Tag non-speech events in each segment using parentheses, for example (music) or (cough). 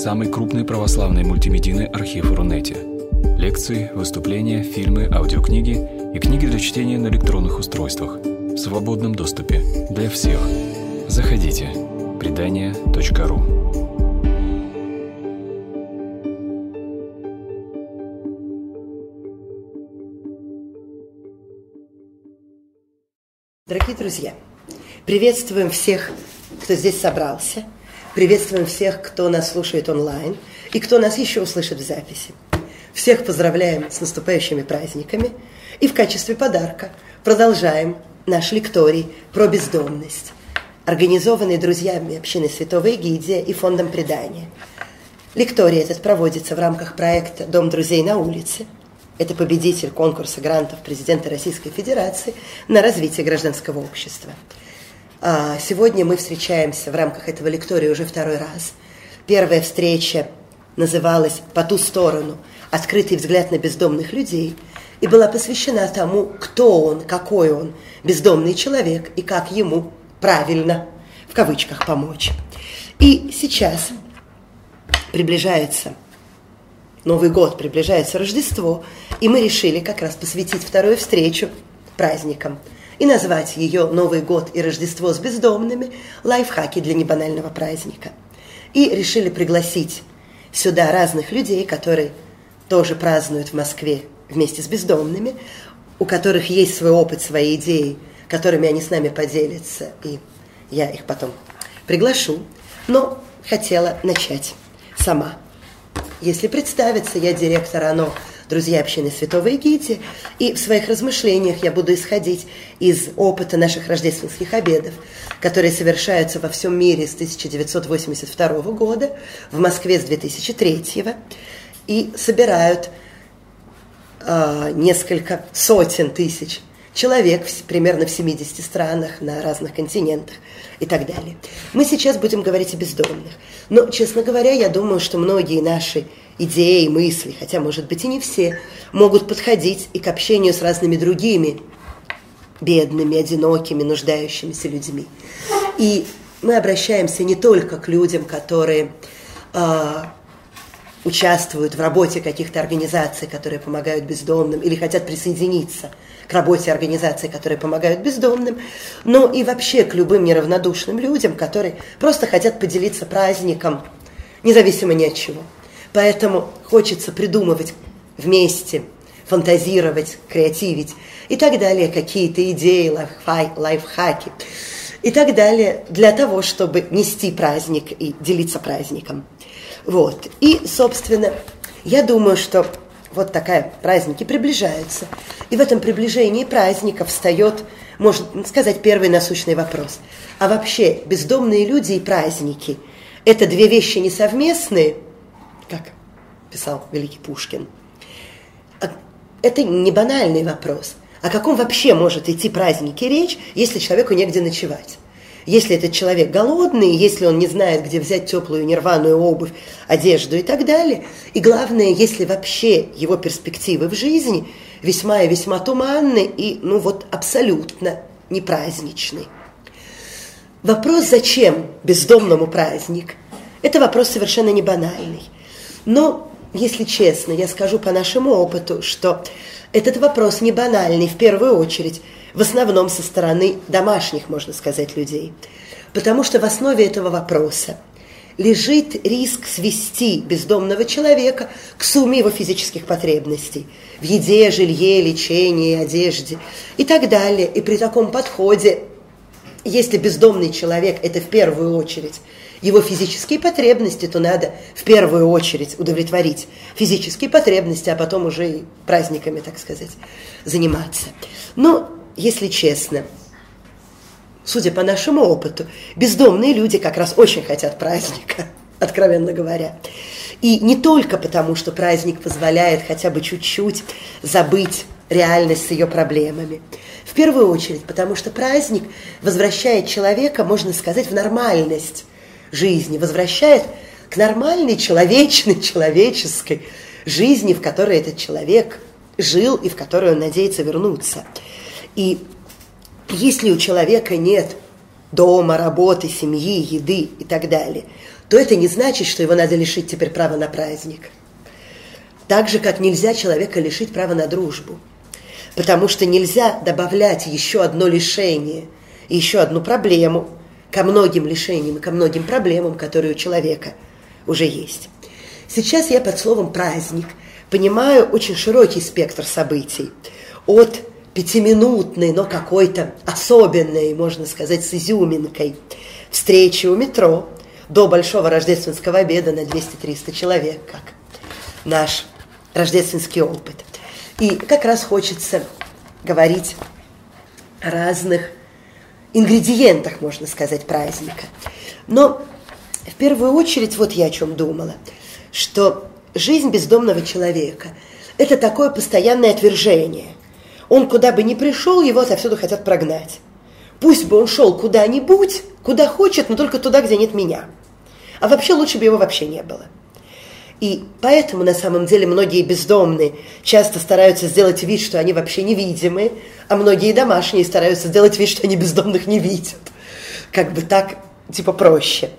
самый крупный православный мультимедийный архив Рунете. Лекции, выступления, фильмы, аудиокниги и книги для чтения на электронных устройствах в свободном доступе для всех. Заходите. Предания.ру Дорогие друзья, приветствуем всех, кто здесь собрался – Приветствуем всех, кто нас слушает онлайн и кто нас еще услышит в записи. Всех поздравляем с наступающими праздниками и в качестве подарка продолжаем наш лекторий про бездомность, организованный друзьями общины Святого Эгидия и Фондом Предания. Лекторий этот проводится в рамках проекта «Дом друзей на улице». Это победитель конкурса грантов президента Российской Федерации на развитие гражданского общества – сегодня мы встречаемся в рамках этого лектория уже второй раз. Первая встреча называлась «По ту сторону. Открытый взгляд на бездомных людей» и была посвящена тому, кто он, какой он, бездомный человек, и как ему правильно, в кавычках, помочь. И сейчас приближается Новый год, приближается Рождество, и мы решили как раз посвятить вторую встречу праздникам – и назвать ее «Новый год и Рождество с бездомными» лайфхаки для небанального праздника. И решили пригласить сюда разных людей, которые тоже празднуют в Москве вместе с бездомными, у которых есть свой опыт, свои идеи, которыми они с нами поделятся, и я их потом приглашу. Но хотела начать сама. Если представиться, я директор ОНО друзья общины Святого Египте, и в своих размышлениях я буду исходить из опыта наших рождественских обедов, которые совершаются во всем мире с 1982 года, в Москве с 2003 и собирают э, несколько сотен тысяч человек примерно в 70 странах, на разных континентах и так далее. Мы сейчас будем говорить о бездомных. Но, честно говоря, я думаю, что многие наши идеи, мысли, хотя, может быть, и не все, могут подходить и к общению с разными другими бедными, одинокими, нуждающимися людьми. И мы обращаемся не только к людям, которые э, участвуют в работе каких-то организаций, которые помогают бездомным, или хотят присоединиться к работе организаций, которые помогают бездомным, но и вообще к любым неравнодушным людям, которые просто хотят поделиться праздником, независимо ни от чего. Поэтому хочется придумывать вместе, фантазировать, креативить и так далее, какие-то идеи, лайфхаки и так далее, для того, чтобы нести праздник и делиться праздником. Вот. И, собственно, я думаю, что вот такая праздники приближаются. И в этом приближении праздника встает, можно сказать, первый насущный вопрос. А вообще, бездомные люди и праздники – это две вещи несовместные – как писал великий Пушкин. А это не банальный вопрос. О каком вообще может идти празднике речь, если человеку негде ночевать? Если этот человек голодный, если он не знает, где взять теплую нерваную обувь, одежду и так далее. И главное, если вообще его перспективы в жизни весьма и весьма туманны и, ну вот, абсолютно не праздничны. Вопрос, зачем бездомному праздник, это вопрос совершенно не банальный. Но, если честно, я скажу по нашему опыту, что этот вопрос не банальный в первую очередь, в основном со стороны домашних, можно сказать, людей. Потому что в основе этого вопроса лежит риск свести бездомного человека к сумме его физических потребностей в еде, жилье, лечении, одежде и так далее. И при таком подходе, если бездомный человек – это в первую очередь его физические потребности, то надо в первую очередь удовлетворить физические потребности, а потом уже и праздниками, так сказать, заниматься. Но, если честно, судя по нашему опыту, бездомные люди как раз очень хотят праздника, (laughs) откровенно говоря. И не только потому, что праздник позволяет хотя бы чуть-чуть забыть реальность с ее проблемами. В первую очередь, потому что праздник возвращает человека, можно сказать, в нормальность жизни, возвращает к нормальной, человечной, (laughs) человеческой жизни, в которой этот человек жил и в которую он надеется вернуться. И если у человека нет дома, работы, семьи, еды и так далее, то это не значит, что его надо лишить теперь права на праздник. Так же, как нельзя человека лишить права на дружбу. Потому что нельзя добавлять еще одно лишение и еще одну проблему ко многим лишениям и ко многим проблемам, которые у человека уже есть. Сейчас я под словом «праздник» понимаю очень широкий спектр событий. От пятиминутной, но какой-то особенной, можно сказать, с изюминкой встречи у метро до большого рождественского обеда на 200-300 человек, как наш рождественский опыт. И как раз хочется говорить о разных ингредиентах, можно сказать, праздника. Но в первую очередь вот я о чем думала, что жизнь бездомного человека – это такое постоянное отвержение. Он куда бы ни пришел, его отовсюду хотят прогнать. Пусть бы он шел куда-нибудь, куда хочет, но только туда, где нет меня. А вообще лучше бы его вообще не было – и поэтому на самом деле многие бездомные часто стараются сделать вид, что они вообще невидимы, а многие домашние стараются сделать вид, что они бездомных не видят. Как бы так, типа, проще.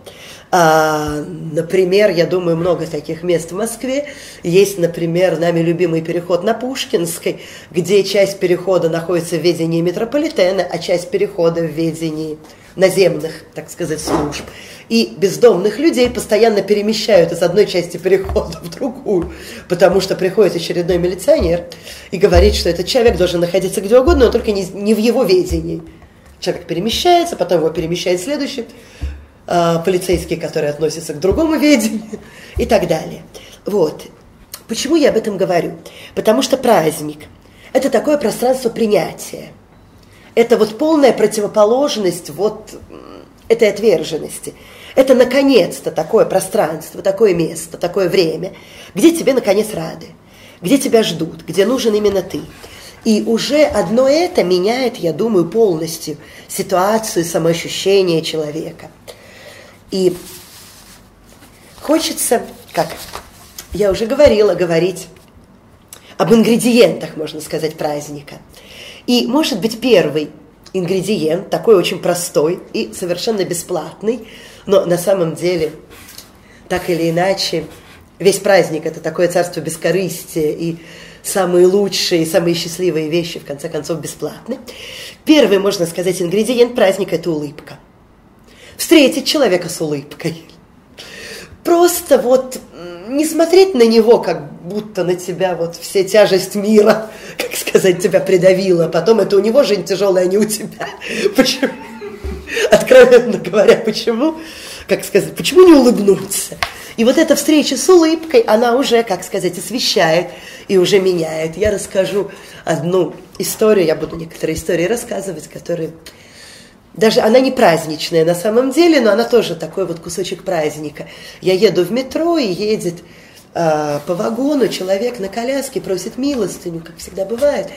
А, например, я думаю, много таких мест в Москве. Есть, например, нами любимый переход на Пушкинской, где часть перехода находится в ведении метрополитена, а часть перехода в ведении наземных, так сказать, служб и бездомных людей постоянно перемещают из одной части перехода в другую, потому что приходит очередной милиционер и говорит, что этот человек должен находиться где угодно, но только не, не в его ведении. Человек перемещается, потом его перемещает следующий э, полицейский, который относится к другому ведению и так далее. Вот. Почему я об этом говорю? Потому что праздник – это такое пространство принятия. Это вот полная противоположность вот этой отверженности. Это наконец-то такое пространство, такое место, такое время, где тебе наконец рады, где тебя ждут, где нужен именно ты. И уже одно это меняет, я думаю, полностью ситуацию, самоощущение человека. И хочется, как я уже говорила, говорить об ингредиентах, можно сказать, праздника. И, может быть, первый ингредиент, такой очень простой и совершенно бесплатный – но на самом деле, так или иначе, весь праздник – это такое царство бескорыстия, и самые лучшие, самые счастливые вещи, в конце концов, бесплатны. Первый, можно сказать, ингредиент праздника – это улыбка. Встретить человека с улыбкой. Просто вот не смотреть на него, как будто на тебя вот все тяжесть мира, (laughs) как сказать, тебя придавила. Потом это у него жизнь тяжелая, а не у тебя. (laughs) Почему? откровенно говоря, почему, как сказать, почему не улыбнуться? И вот эта встреча с улыбкой, она уже, как сказать, освещает и уже меняет. Я расскажу одну историю, я буду некоторые истории рассказывать, которые даже она не праздничная на самом деле, но она тоже такой вот кусочек праздника. Я еду в метро и едет э, по вагону человек на коляске просит милостыню, как всегда бывает.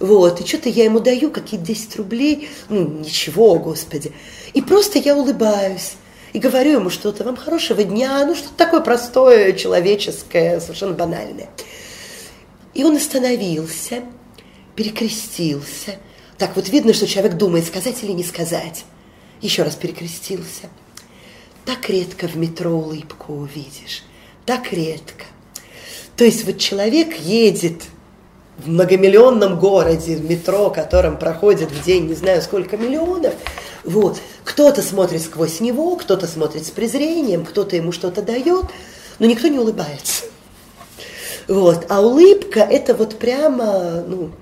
Вот, и что-то я ему даю, какие-то 10 рублей, ну, ничего, господи. И просто я улыбаюсь и говорю ему что-то, вам хорошего дня, ну, что-то такое простое, человеческое, совершенно банальное. И он остановился, перекрестился. Так вот видно, что человек думает, сказать или не сказать. Еще раз перекрестился. Так редко в метро улыбку увидишь так редко. То есть вот человек едет в многомиллионном городе, в метро, которым проходит в день не знаю сколько миллионов, вот, кто-то смотрит сквозь него, кто-то смотрит с презрением, кто-то ему что-то дает, но никто не улыбается. Вот. А улыбка – это вот прямо ну,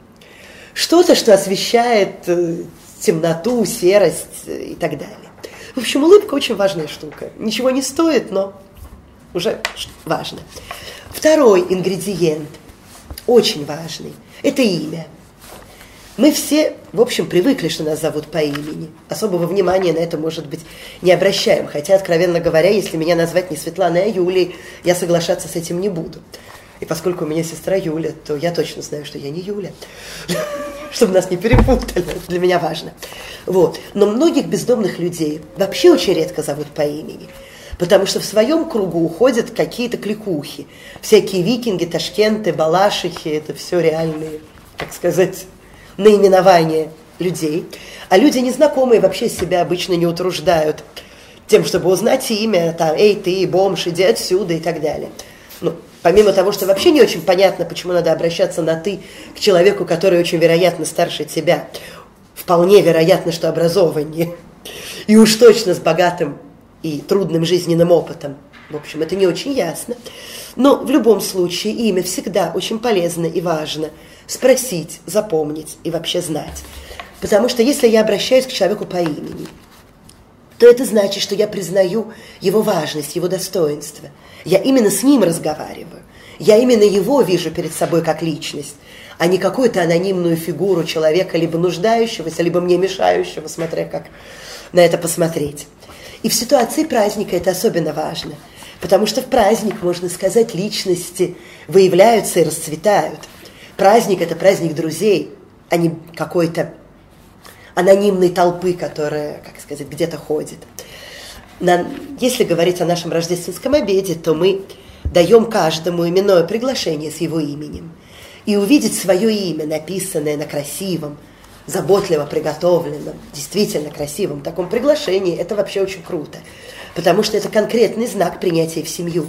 что-то, что освещает э, темноту, серость и так далее. В общем, улыбка очень важная штука. Ничего не стоит, но уже важно. Второй ингредиент, очень важный, это имя. Мы все, в общем, привыкли, что нас зовут по имени. Особого внимания на это, может быть, не обращаем. Хотя, откровенно говоря, если меня назвать не Светланой, а Юлей, я соглашаться с этим не буду. И поскольку у меня сестра Юля, то я точно знаю, что я не Юля. (laughs) Чтобы нас не перепутали, для меня важно. Вот. Но многих бездомных людей вообще очень редко зовут по имени потому что в своем кругу уходят какие-то кликухи. Всякие викинги, ташкенты, балашихи, это все реальные, как сказать, наименования людей, а люди незнакомые вообще себя обычно не утруждают тем, чтобы узнать имя, там, эй, ты, бомж, иди отсюда и так далее. Ну, помимо того, что вообще не очень понятно, почему надо обращаться на «ты» к человеку, который очень вероятно старше тебя, вполне вероятно, что образованнее, и уж точно с богатым и трудным жизненным опытом. В общем, это не очень ясно. Но в любом случае имя всегда очень полезно и важно спросить, запомнить и вообще знать. Потому что если я обращаюсь к человеку по имени, то это значит, что я признаю его важность, его достоинство. Я именно с ним разговариваю. Я именно его вижу перед собой как личность, а не какую-то анонимную фигуру человека, либо нуждающегося, либо мне мешающего, смотря как на это посмотреть. И в ситуации праздника это особенно важно, потому что в праздник, можно сказать, личности выявляются и расцветают. Праздник – это праздник друзей, а не какой-то анонимной толпы, которая, как сказать, где-то ходит. На, если говорить о нашем рождественском обеде, то мы даем каждому именное приглашение с его именем. И увидеть свое имя, написанное на красивом, заботливо приготовленном, действительно красивом таком приглашении, это вообще очень круто. Потому что это конкретный знак принятия в семью,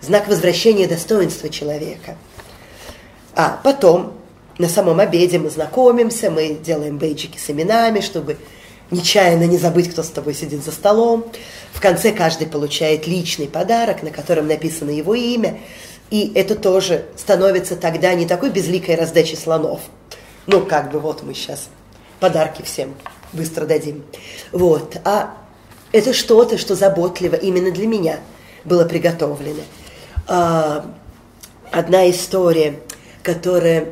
знак возвращения достоинства человека. А потом на самом обеде мы знакомимся, мы делаем бейджики с именами, чтобы нечаянно не забыть, кто с тобой сидит за столом. В конце каждый получает личный подарок, на котором написано его имя. И это тоже становится тогда не такой безликой раздачей слонов. Ну, как бы вот мы сейчас подарки всем быстро дадим. Вот. А это что-то, что заботливо именно для меня было приготовлено. А, одна история, которая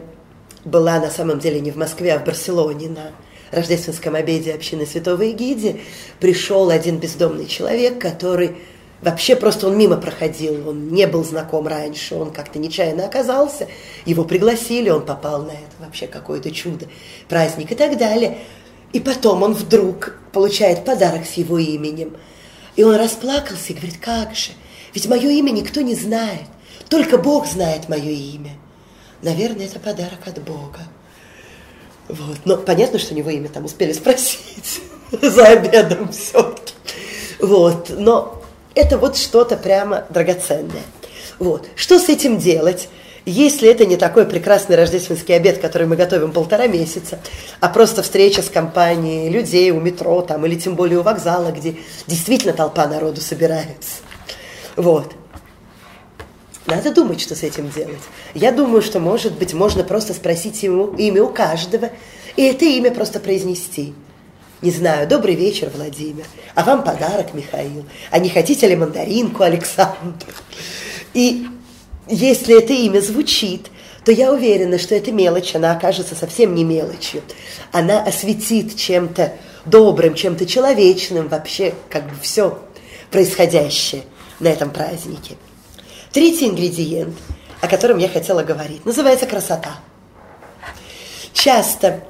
была на самом деле не в Москве, а в Барселоне на рождественском обеде общины Святого Эгиди, пришел один бездомный человек, который вообще просто он мимо проходил, он не был знаком раньше, он как-то нечаянно оказался, его пригласили, он попал на это вообще какое-то чудо, праздник и так далее. И потом он вдруг получает подарок с его именем. И он расплакался и говорит, как же, ведь мое имя никто не знает, только Бог знает мое имя. Наверное, это подарок от Бога. Вот. Но понятно, что у него имя там успели спросить (laughs) за обедом все-таки. Вот. Но это вот что-то прямо драгоценное. Вот. Что с этим делать? Если это не такой прекрасный рождественский обед, который мы готовим полтора месяца, а просто встреча с компанией людей у метро там, или тем более у вокзала, где действительно толпа народу собирается. Вот. Надо думать, что с этим делать. Я думаю, что, может быть, можно просто спросить ему имя у каждого, и это имя просто произнести. Не знаю, добрый вечер, Владимир, а вам подарок, Михаил. А не хотите ли мандаринку, Александр? И если это имя звучит, то я уверена, что эта мелочь, она окажется совсем не мелочью. Она осветит чем-то добрым, чем-то человечным вообще как бы все происходящее на этом празднике. Третий ингредиент, о котором я хотела говорить, называется красота. Часто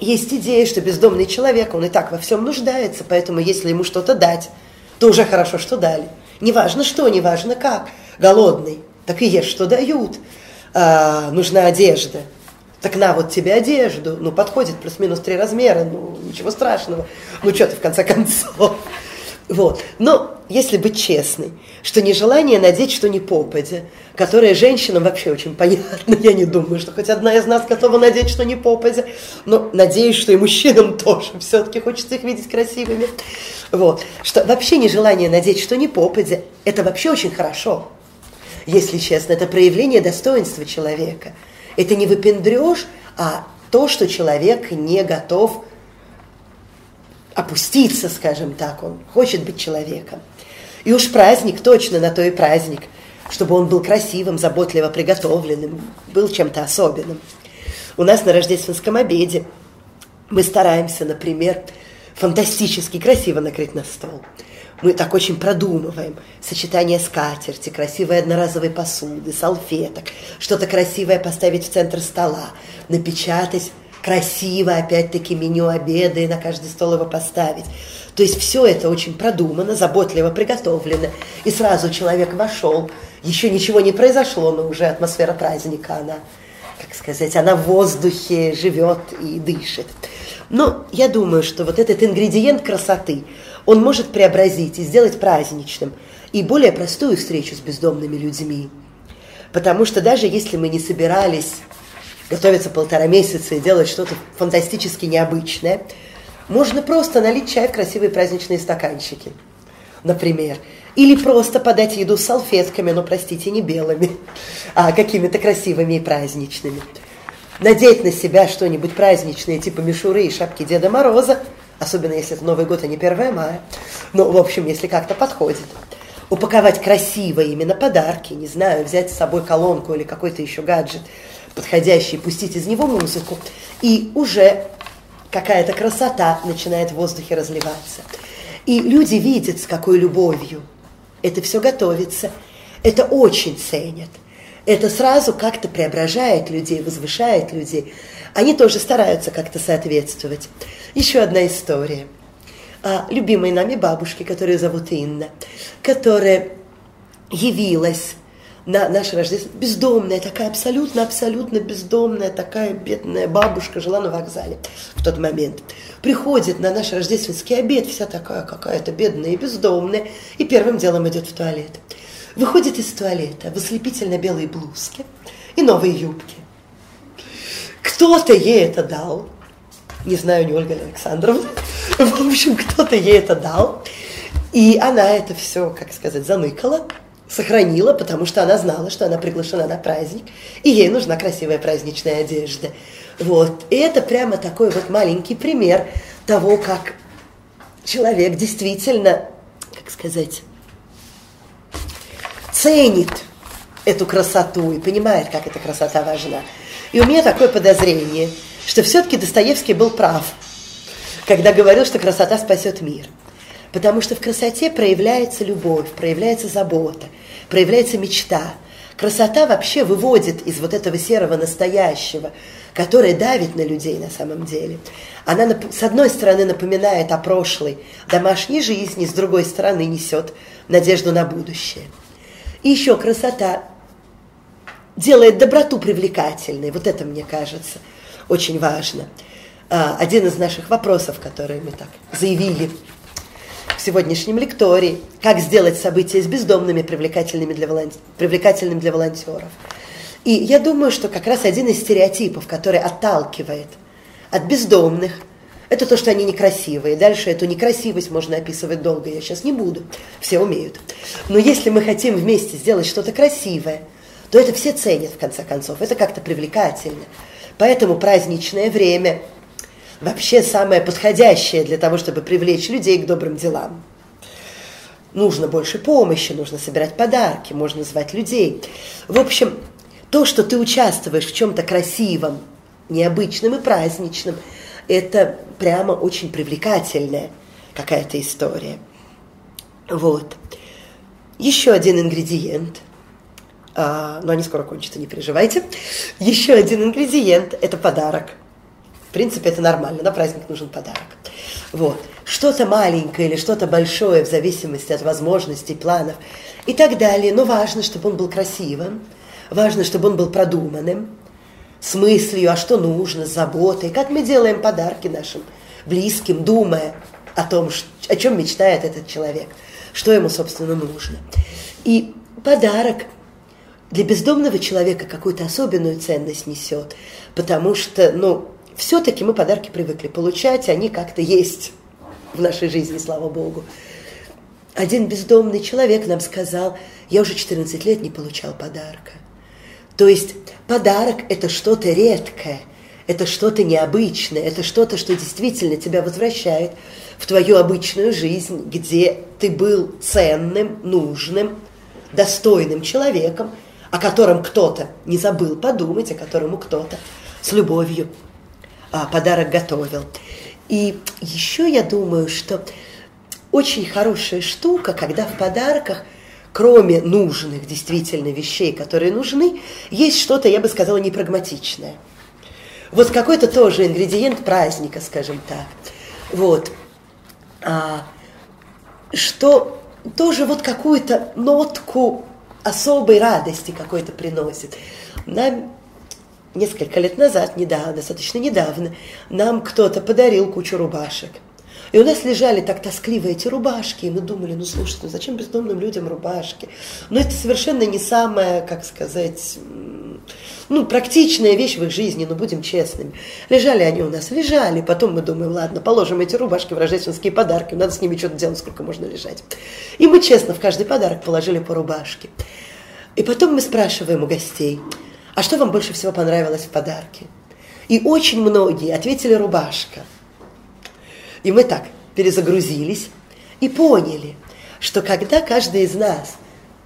есть идея, что бездомный человек, он и так во всем нуждается, поэтому если ему что-то дать, то уже хорошо, что дали. Неважно что, неважно как. Голодный, так и ешь, что дают. А, нужна одежда. Так на вот тебе одежду. Ну, подходит плюс-минус три размера, ну, ничего страшного. Ну, что ты в конце концов. Вот. Но если быть честной, что нежелание надеть что ни попадя, которое женщинам вообще очень понятно, (laughs) я не думаю, что хоть одна из нас готова надеть что ни попадя, но надеюсь, что и мужчинам (laughs) тоже все-таки хочется их видеть красивыми. Вот. Что вообще нежелание надеть что ни попадя, это вообще очень хорошо, если честно. Это проявление достоинства человека. Это не выпендрешь, а то, что человек не готов опуститься, скажем так, он хочет быть человеком. И уж праздник точно на то и праздник, чтобы он был красивым, заботливо приготовленным, был чем-то особенным. У нас на рождественском обеде мы стараемся, например, фантастически красиво накрыть на стол. Мы так очень продумываем сочетание скатерти, красивой одноразовой посуды, салфеток, что-то красивое поставить в центр стола, напечатать красиво, опять-таки, меню обеда и на каждый стол его поставить. То есть все это очень продумано, заботливо приготовлено. И сразу человек вошел, еще ничего не произошло, но уже атмосфера праздника, она, как сказать, она в воздухе живет и дышит. Но я думаю, что вот этот ингредиент красоты, он может преобразить и сделать праздничным и более простую встречу с бездомными людьми. Потому что даже если мы не собирались готовиться полтора месяца и делать что-то фантастически необычное, можно просто налить чай в красивые праздничные стаканчики, например. Или просто подать еду с салфетками, но, простите, не белыми, а какими-то красивыми и праздничными. Надеть на себя что-нибудь праздничное, типа мишуры и шапки Деда Мороза, особенно если это Новый год, а не 1 мая. Ну, в общем, если как-то подходит. Упаковать красиво именно подарки, не знаю, взять с собой колонку или какой-то еще гаджет подходящий, пустить из него музыку, и уже какая-то красота начинает в воздухе разливаться. И люди видят, с какой любовью это все готовится. Это очень ценят. Это сразу как-то преображает людей, возвышает людей. Они тоже стараются как-то соответствовать. Еще одна история. О любимой нами бабушке, которую зовут Инна, которая явилась на наше Рождество. Бездомная, такая абсолютно-абсолютно бездомная, такая бедная бабушка жила на вокзале в тот момент. Приходит на наш рождественский обед, вся такая какая-то бедная и бездомная, и первым делом идет в туалет. Выходит из туалета в ослепительно-белой блузке и новой юбке. Кто-то ей это дал. Не знаю, не Ольга Александровна. В общем, кто-то ей это дал. И она это все, как сказать, заныкала сохранила, потому что она знала, что она приглашена на праздник, и ей нужна красивая праздничная одежда. Вот. И это прямо такой вот маленький пример того, как человек действительно, как сказать, ценит эту красоту и понимает, как эта красота важна. И у меня такое подозрение, что все-таки Достоевский был прав, когда говорил, что красота спасет мир. Потому что в красоте проявляется любовь, проявляется забота, проявляется мечта. Красота вообще выводит из вот этого серого настоящего, которое давит на людей на самом деле. Она, с одной стороны, напоминает о прошлой домашней жизни, с другой стороны, несет надежду на будущее. И еще красота делает доброту привлекательной. Вот это, мне кажется, очень важно. А, один из наших вопросов, которые мы так заявили сегодняшнем лектории «Как сделать события с бездомными привлекательными для волон... привлекательным для волонтеров». И я думаю, что как раз один из стереотипов, который отталкивает от бездомных, это то, что они некрасивые. Дальше эту некрасивость можно описывать долго, я сейчас не буду, все умеют. Но если мы хотим вместе сделать что-то красивое, то это все ценят в конце концов, это как-то привлекательно. Поэтому праздничное время – вообще самое подходящее для того, чтобы привлечь людей к добрым делам. Нужно больше помощи, нужно собирать подарки, можно звать людей. В общем, то, что ты участвуешь в чем-то красивом, необычном и праздничном, это прямо очень привлекательная какая-то история. Вот. Еще один ингредиент, а, но они скоро кончатся, не переживайте. Еще один ингредиент – это подарок – в принципе, это нормально, на праздник нужен подарок. Вот. Что-то маленькое или что-то большое, в зависимости от возможностей, планов и так далее. Но важно, чтобы он был красивым, важно, чтобы он был продуманным, с мыслью, а что нужно, с заботой. Как мы делаем подарки нашим близким, думая о том, о чем мечтает этот человек, что ему, собственно, нужно. И подарок для бездомного человека какую-то особенную ценность несет, потому что, ну, все-таки мы подарки привыкли получать, они как-то есть в нашей жизни, слава Богу. Один бездомный человек нам сказал, я уже 14 лет не получал подарка. То есть подарок – это что-то редкое, это что-то необычное, это что-то, что действительно тебя возвращает в твою обычную жизнь, где ты был ценным, нужным, достойным человеком, о котором кто-то не забыл подумать, о которому кто-то с любовью а, подарок готовил. И еще я думаю, что очень хорошая штука, когда в подарках, кроме нужных действительно вещей, которые нужны, есть что-то, я бы сказала, непрагматичное. Вот какой-то тоже ингредиент праздника, скажем так. Вот. А, что тоже вот какую-то нотку особой радости какой-то приносит. Нам несколько лет назад, недавно, достаточно недавно, нам кто-то подарил кучу рубашек. И у нас лежали так тоскливо эти рубашки, и мы думали, ну слушайте, ну зачем бездомным людям рубашки? Но это совершенно не самая, как сказать, ну, практичная вещь в их жизни, но будем честными. Лежали они у нас, лежали, потом мы думаем, ладно, положим эти рубашки в рождественские подарки, надо с ними что-то делать, сколько можно лежать. И мы честно в каждый подарок положили по рубашке. И потом мы спрашиваем у гостей, а что вам больше всего понравилось в подарке? И очень многие ответили рубашка. И мы так перезагрузились и поняли, что когда каждый из нас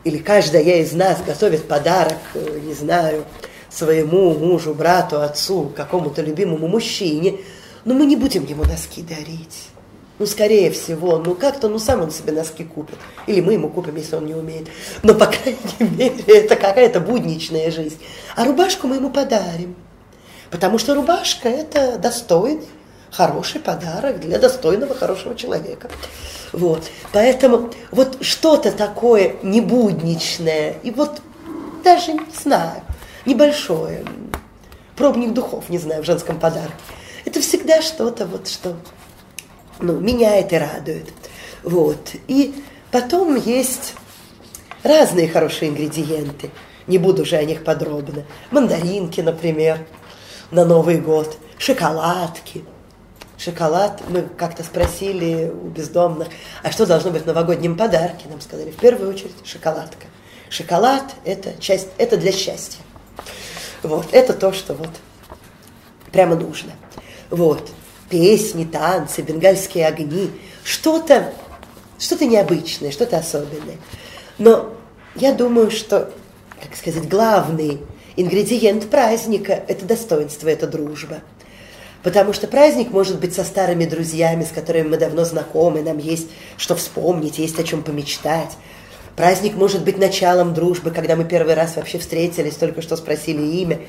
или каждая из нас готовит подарок, э, не знаю, своему мужу, брату, отцу, какому-то любимому мужчине, но мы не будем ему носки дарить. Ну, скорее всего, ну как-то, ну сам он себе носки купит. Или мы ему купим, если он не умеет. Но, по крайней (laughs) мере, это какая-то будничная жизнь. А рубашку мы ему подарим. Потому что рубашка – это достойный, хороший подарок для достойного, хорошего человека. Вот. Поэтому вот что-то такое небудничное, и вот даже не знаю, небольшое, пробник духов, не знаю, в женском подарке. Это всегда что-то вот, что ну, меняет и радует. Вот. И потом есть разные хорошие ингредиенты. Не буду же о них подробно. Мандаринки, например, на Новый год, шоколадки. Шоколад, мы как-то спросили у бездомных, а что должно быть в новогоднем подарке? Нам сказали, в первую очередь, шоколадка. Шоколад – это часть, это для счастья. Вот, это то, что вот прямо нужно. Вот, песни, танцы, бенгальские огни, что-то, что-то необычное, что-то особенное. Но я думаю, что, как сказать, главный ингредиент праздника – это достоинство, это дружба. Потому что праздник может быть со старыми друзьями, с которыми мы давно знакомы, нам есть что вспомнить, есть о чем помечтать. Праздник может быть началом дружбы, когда мы первый раз вообще встретились, только что спросили имя,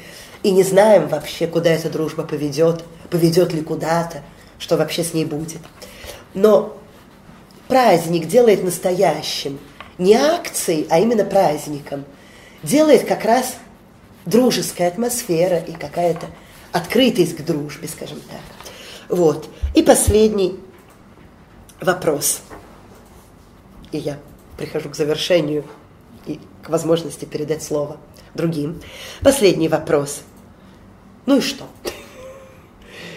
и не знаем вообще, куда эта дружба поведет, поведет ли куда-то, что вообще с ней будет. Но праздник делает настоящим не акцией, а именно праздником. Делает как раз дружеская атмосфера и какая-то открытость к дружбе, скажем так. Вот. И последний вопрос. И я прихожу к завершению и к возможности передать слово другим. Последний вопрос. Ну и что?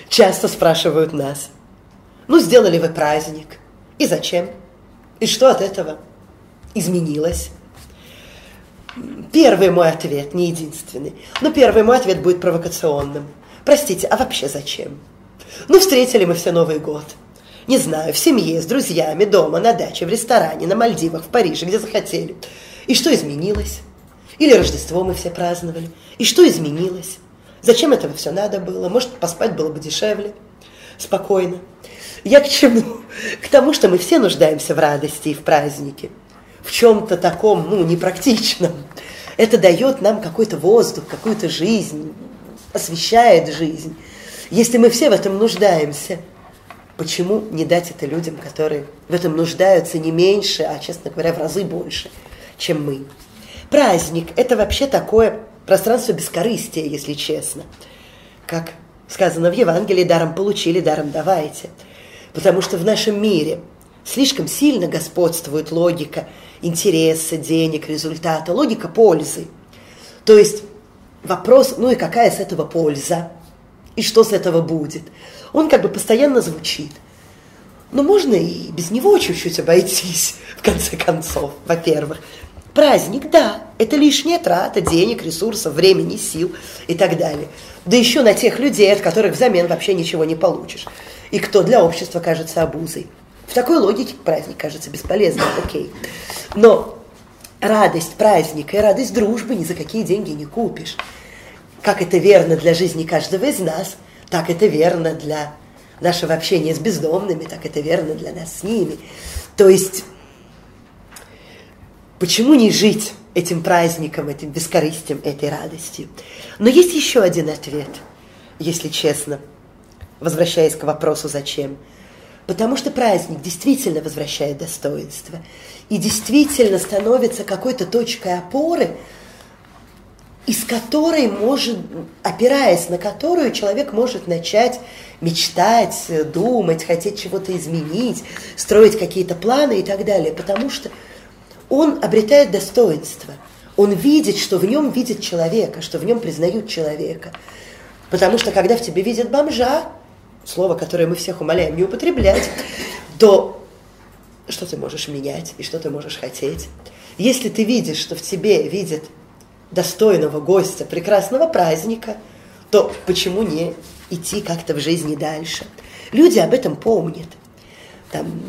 Часто спрашивают нас. Ну, сделали вы праздник. И зачем? И что от этого изменилось? Первый мой ответ, не единственный, но первый мой ответ будет провокационным. Простите, а вообще зачем? Ну, встретили мы все Новый год – не знаю, в семье, с друзьями, дома, на даче, в ресторане, на Мальдивах, в Париже, где захотели. И что изменилось? Или Рождество мы все праздновали. И что изменилось? Зачем этого все надо было? Может, поспать было бы дешевле, спокойно. Я к чему? (laughs) К тому, что мы все нуждаемся в радости и в празднике. В чем-то таком, ну, непрактичном. Это дает нам какой-то воздух, какую-то жизнь, освещает жизнь. Если мы все в этом нуждаемся – Почему не дать это людям, которые в этом нуждаются не меньше, а, честно говоря, в разы больше, чем мы? Праздник – это вообще такое пространство бескорыстия, если честно. Как сказано в Евангелии, даром получили, даром давайте. Потому что в нашем мире слишком сильно господствует логика интереса, денег, результата, логика пользы. То есть вопрос, ну и какая с этого польза? И что с этого будет? он как бы постоянно звучит. Но можно и без него чуть-чуть обойтись, (laughs) в конце концов, во-первых. Праздник, да, это лишняя трата денег, ресурсов, времени, сил и так далее. Да еще на тех людей, от которых взамен вообще ничего не получишь. И кто для общества кажется обузой. В такой логике праздник кажется бесполезным, окей. Но радость праздника и радость дружбы ни за какие деньги не купишь. Как это верно для жизни каждого из нас – так это верно для нашего общения с бездомными, так это верно для нас с ними. То есть, почему не жить этим праздником, этим бескорыстием, этой радостью? Но есть еще один ответ, если честно, возвращаясь к вопросу «зачем?». Потому что праздник действительно возвращает достоинство и действительно становится какой-то точкой опоры из которой может, опираясь на которую человек может начать мечтать, думать, хотеть чего-то изменить, строить какие-то планы и так далее, потому что он обретает достоинство. Он видит, что в нем видит человека, что в нем признают человека. Потому что когда в тебе видят бомжа, слово, которое мы всех умоляем не употреблять, то что ты можешь менять и что ты можешь хотеть. Если ты видишь, что в тебе видят достойного гостя, прекрасного праздника, то почему не идти как-то в жизни дальше? Люди об этом помнят. Там,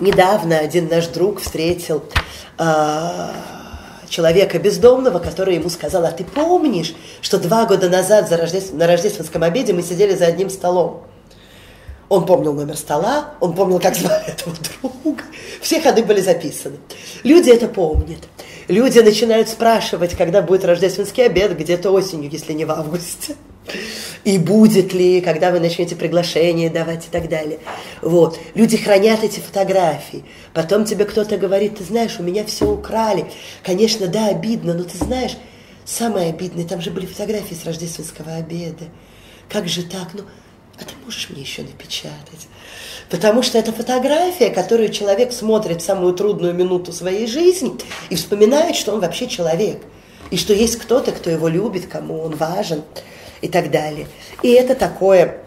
недавно один наш друг встретил э, человека бездомного, который ему сказал, а ты помнишь, что два года назад за рождеств... на рождественском обеде мы сидели за одним столом? Он помнил номер стола, он помнил, как звали этого друга. Все ходы были записаны. Люди это помнят. Люди начинают спрашивать, когда будет рождественский обед, где-то осенью, если не в августе. И будет ли, когда вы начнете приглашение давать и так далее. Вот. Люди хранят эти фотографии. Потом тебе кто-то говорит, ты знаешь, у меня все украли. Конечно, да, обидно, но ты знаешь, самое обидное, там же были фотографии с рождественского обеда. Как же так? Ну, а ты можешь мне еще напечатать? Потому что это фотография, которую человек смотрит в самую трудную минуту своей жизни и вспоминает, что он вообще человек. И что есть кто-то, кто его любит, кому он важен и так далее. И это такое,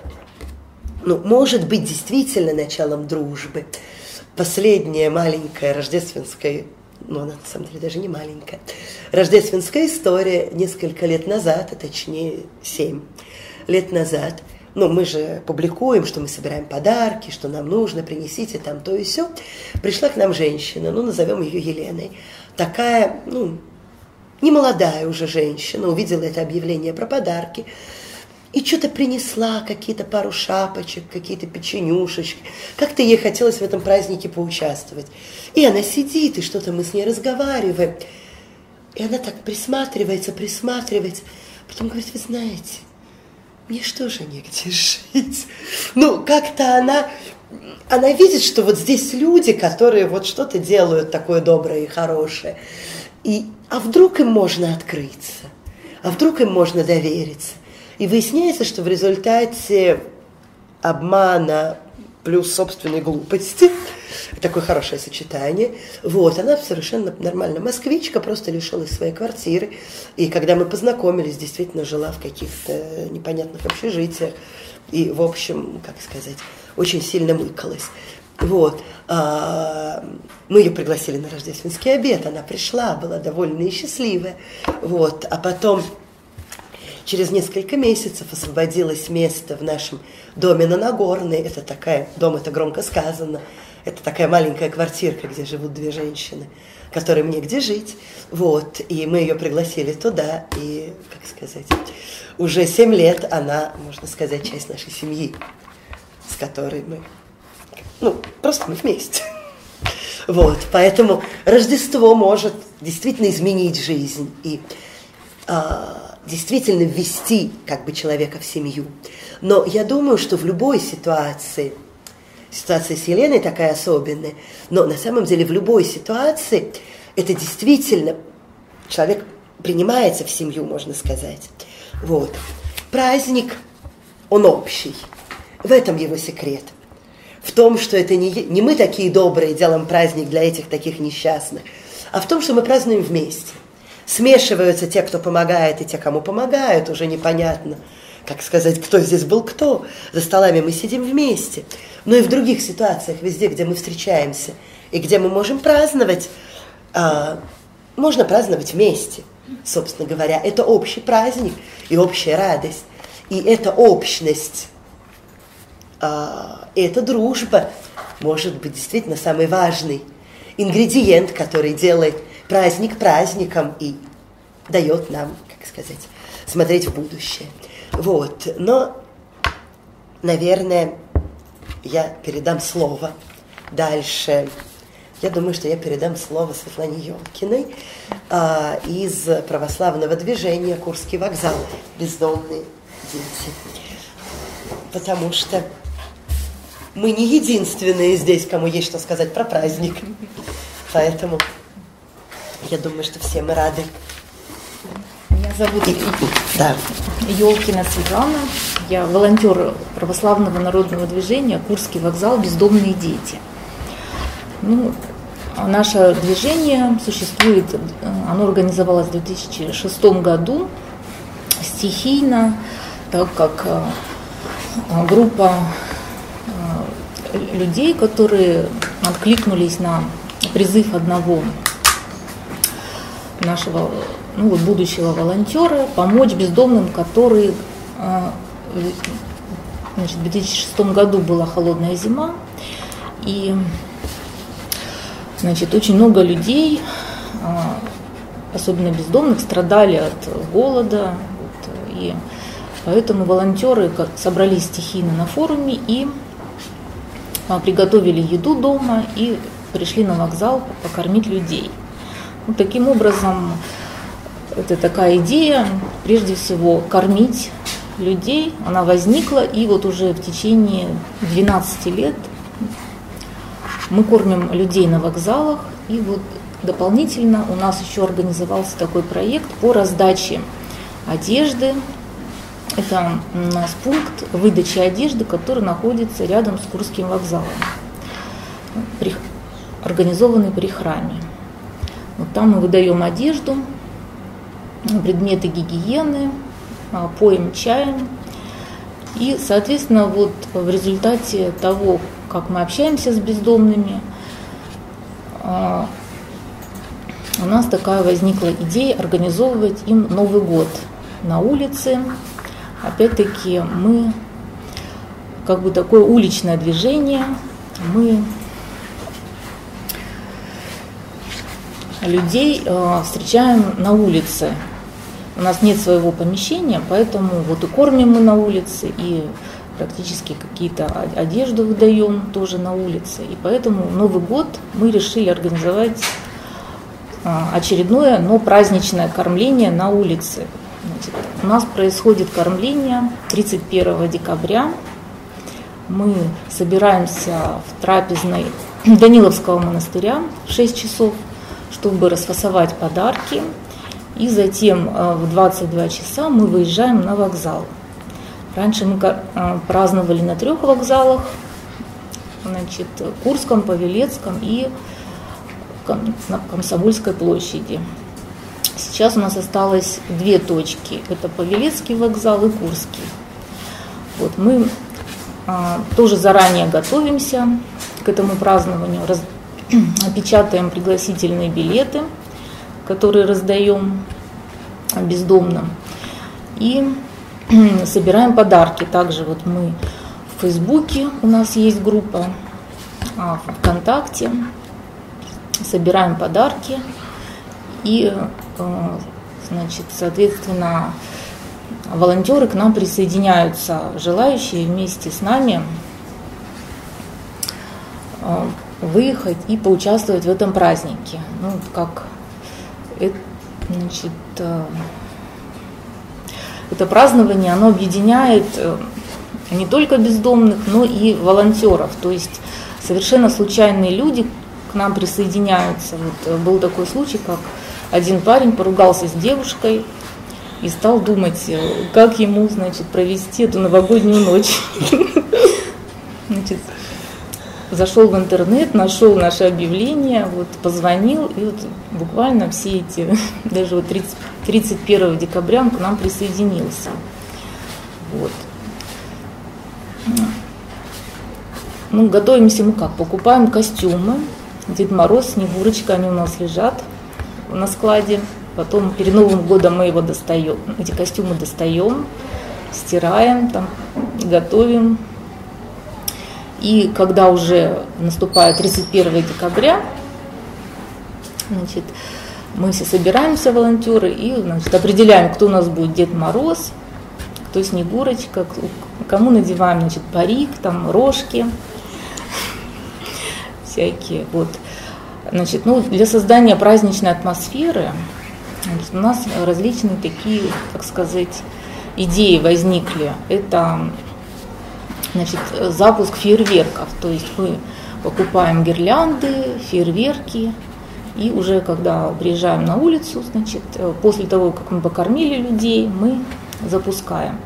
ну, может быть действительно началом дружбы. Последняя маленькая рождественская, ну, она на самом деле даже не маленькая, рождественская история несколько лет назад, а точнее семь лет назад – ну, мы же публикуем, что мы собираем подарки, что нам нужно, принесите там то и все. Пришла к нам женщина, ну, назовем ее Еленой. Такая, ну, не молодая уже женщина, увидела это объявление про подарки, и что-то принесла, какие-то пару шапочек, какие-то печенюшечки. Как-то ей хотелось в этом празднике поучаствовать. И она сидит, и что-то мы с ней разговариваем. И она так присматривается, присматривается. Потом говорит, вы знаете, мне что же негде жить? Ну, как-то она, она видит, что вот здесь люди, которые вот что-то делают такое доброе и хорошее. И, а вдруг им можно открыться? А вдруг им можно довериться? И выясняется, что в результате обмана плюс собственной глупости – такое хорошее сочетание. Вот, она совершенно нормальная москвичка, просто лишилась своей квартиры. И когда мы познакомились, действительно жила в каких-то непонятных общежитиях. И, в общем, как сказать, очень сильно мыкалась. Вот. А, мы ее пригласили на рождественский обед, она пришла, была довольна и счастливая. Вот. А потом через несколько месяцев освободилось место в нашем доме на Нагорной. Это такая, дом это громко сказано, это такая маленькая квартирка, где живут две женщины, которым негде жить. Вот, и мы ее пригласили туда, и, как сказать, уже семь лет она, можно сказать, часть нашей семьи, с которой мы, ну, просто мы вместе. Вот, поэтому Рождество может действительно изменить жизнь и а, действительно ввести как бы человека в семью. Но я думаю, что в любой ситуации – ситуация с Еленой такая особенная, но на самом деле в любой ситуации это действительно человек принимается в семью, можно сказать. Вот. Праздник, он общий. В этом его секрет. В том, что это не, не мы такие добрые делаем праздник для этих таких несчастных, а в том, что мы празднуем вместе. Смешиваются те, кто помогает, и те, кому помогают, уже непонятно – как сказать, кто здесь был кто. За столами мы сидим вместе. Но и в других ситуациях, везде, где мы встречаемся и где мы можем праздновать, а, можно праздновать вместе, собственно говоря. Это общий праздник и общая радость. И эта общность, эта дружба может быть действительно самый важный ингредиент, который делает праздник праздником и дает нам, как сказать, смотреть в будущее. Вот, но, наверное, я передам слово дальше. Я думаю, что я передам слово Светлане Ёлкиной а, из православного движения «Курский вокзал. Бездомные дети». Потому что мы не единственные здесь, кому есть что сказать про праздник. Поэтому я думаю, что все мы рады. Я зовут да. Елкина Светлана. Я волонтер православного народного движения «Курский вокзал. Бездомные дети». Ну, наше движение существует, оно организовалось в 2006 году стихийно, так как э, группа э, людей, которые откликнулись на призыв одного нашего ну, вот будущего волонтера помочь бездомным, которые э, значит, в 2006 году была холодная зима, и значит, очень много людей, особенно бездомных, страдали от голода, вот, и поэтому волонтеры собрались стихийно на форуме и приготовили еду дома и пришли на вокзал покормить людей. Вот таким образом, это такая идея, прежде всего, кормить людей. Она возникла, и вот уже в течение 12 лет мы кормим людей на вокзалах. И вот дополнительно у нас еще организовался такой проект по раздаче одежды. Это у нас пункт выдачи одежды, который находится рядом с Курским вокзалом организованный при храме. Вот там мы выдаем одежду, предметы гигиены, а, поем чаем. И, соответственно, вот в результате того, как мы общаемся с бездомными, а, у нас такая возникла идея организовывать им Новый год на улице. Опять-таки мы как бы такое уличное движение, мы людей э, встречаем на улице. У нас нет своего помещения, поэтому вот и кормим мы на улице, и практически какие-то одежду выдаем тоже на улице. И поэтому Новый год мы решили организовать э, очередное, но праздничное кормление на улице. Значит, у нас происходит кормление 31 декабря. Мы собираемся в трапезной Даниловского монастыря в 6 часов чтобы расфасовать подарки. И затем э, в 22 часа мы выезжаем на вокзал. Раньше мы э, праздновали на трех вокзалах, значит, Курском, Павелецком и на Комсомольской площади. Сейчас у нас осталось две точки. Это Павелецкий вокзал и Курский. Вот мы а, тоже заранее готовимся к этому празднованию, (clears throat) печатаем пригласительные билеты, которые раздаем бездомным. И (clears throat) собираем подарки. Также вот мы в Фейсбуке, у нас есть группа, а ВКонтакте. Собираем подарки. И, значит, соответственно, волонтеры к нам присоединяются, желающие вместе с нами э, выехать и поучаствовать в этом празднике. Ну, как значит, э, это празднование, оно объединяет э, не только бездомных, но и волонтеров. То есть совершенно случайные люди к нам присоединяются. Вот был такой случай, как один парень поругался с девушкой и стал думать, как ему, значит, провести эту новогоднюю ночь. (laughs) Значит, зашел в интернет, нашел наше объявление, вот, позвонил, и вот буквально все эти, (laughs) даже вот 30, 31 декабря он к нам присоединился. Вот. Ну, готовимся мы как? Покупаем костюмы. Дед Мороз, Снегурочка, они у нас лежат на складе. Потом перед Новым годом мы его достаем, эти костюмы достаем, стираем, там, готовим, и когда уже наступает 31 декабря, значит, мы все собираемся, волонтеры, и значит, определяем, кто у нас будет Дед Мороз, кто Снегурочка, кому надеваем значит, парик, там, рожки всякие. Вот. Значит, ну, для создания праздничной атмосферы у нас различные такие, как сказать, идеи возникли. Это значит, запуск фейерверков. То есть мы покупаем гирлянды, фейерверки И уже когда приезжаем на улицу, значит, после того, как мы покормили людей, мы запускаем.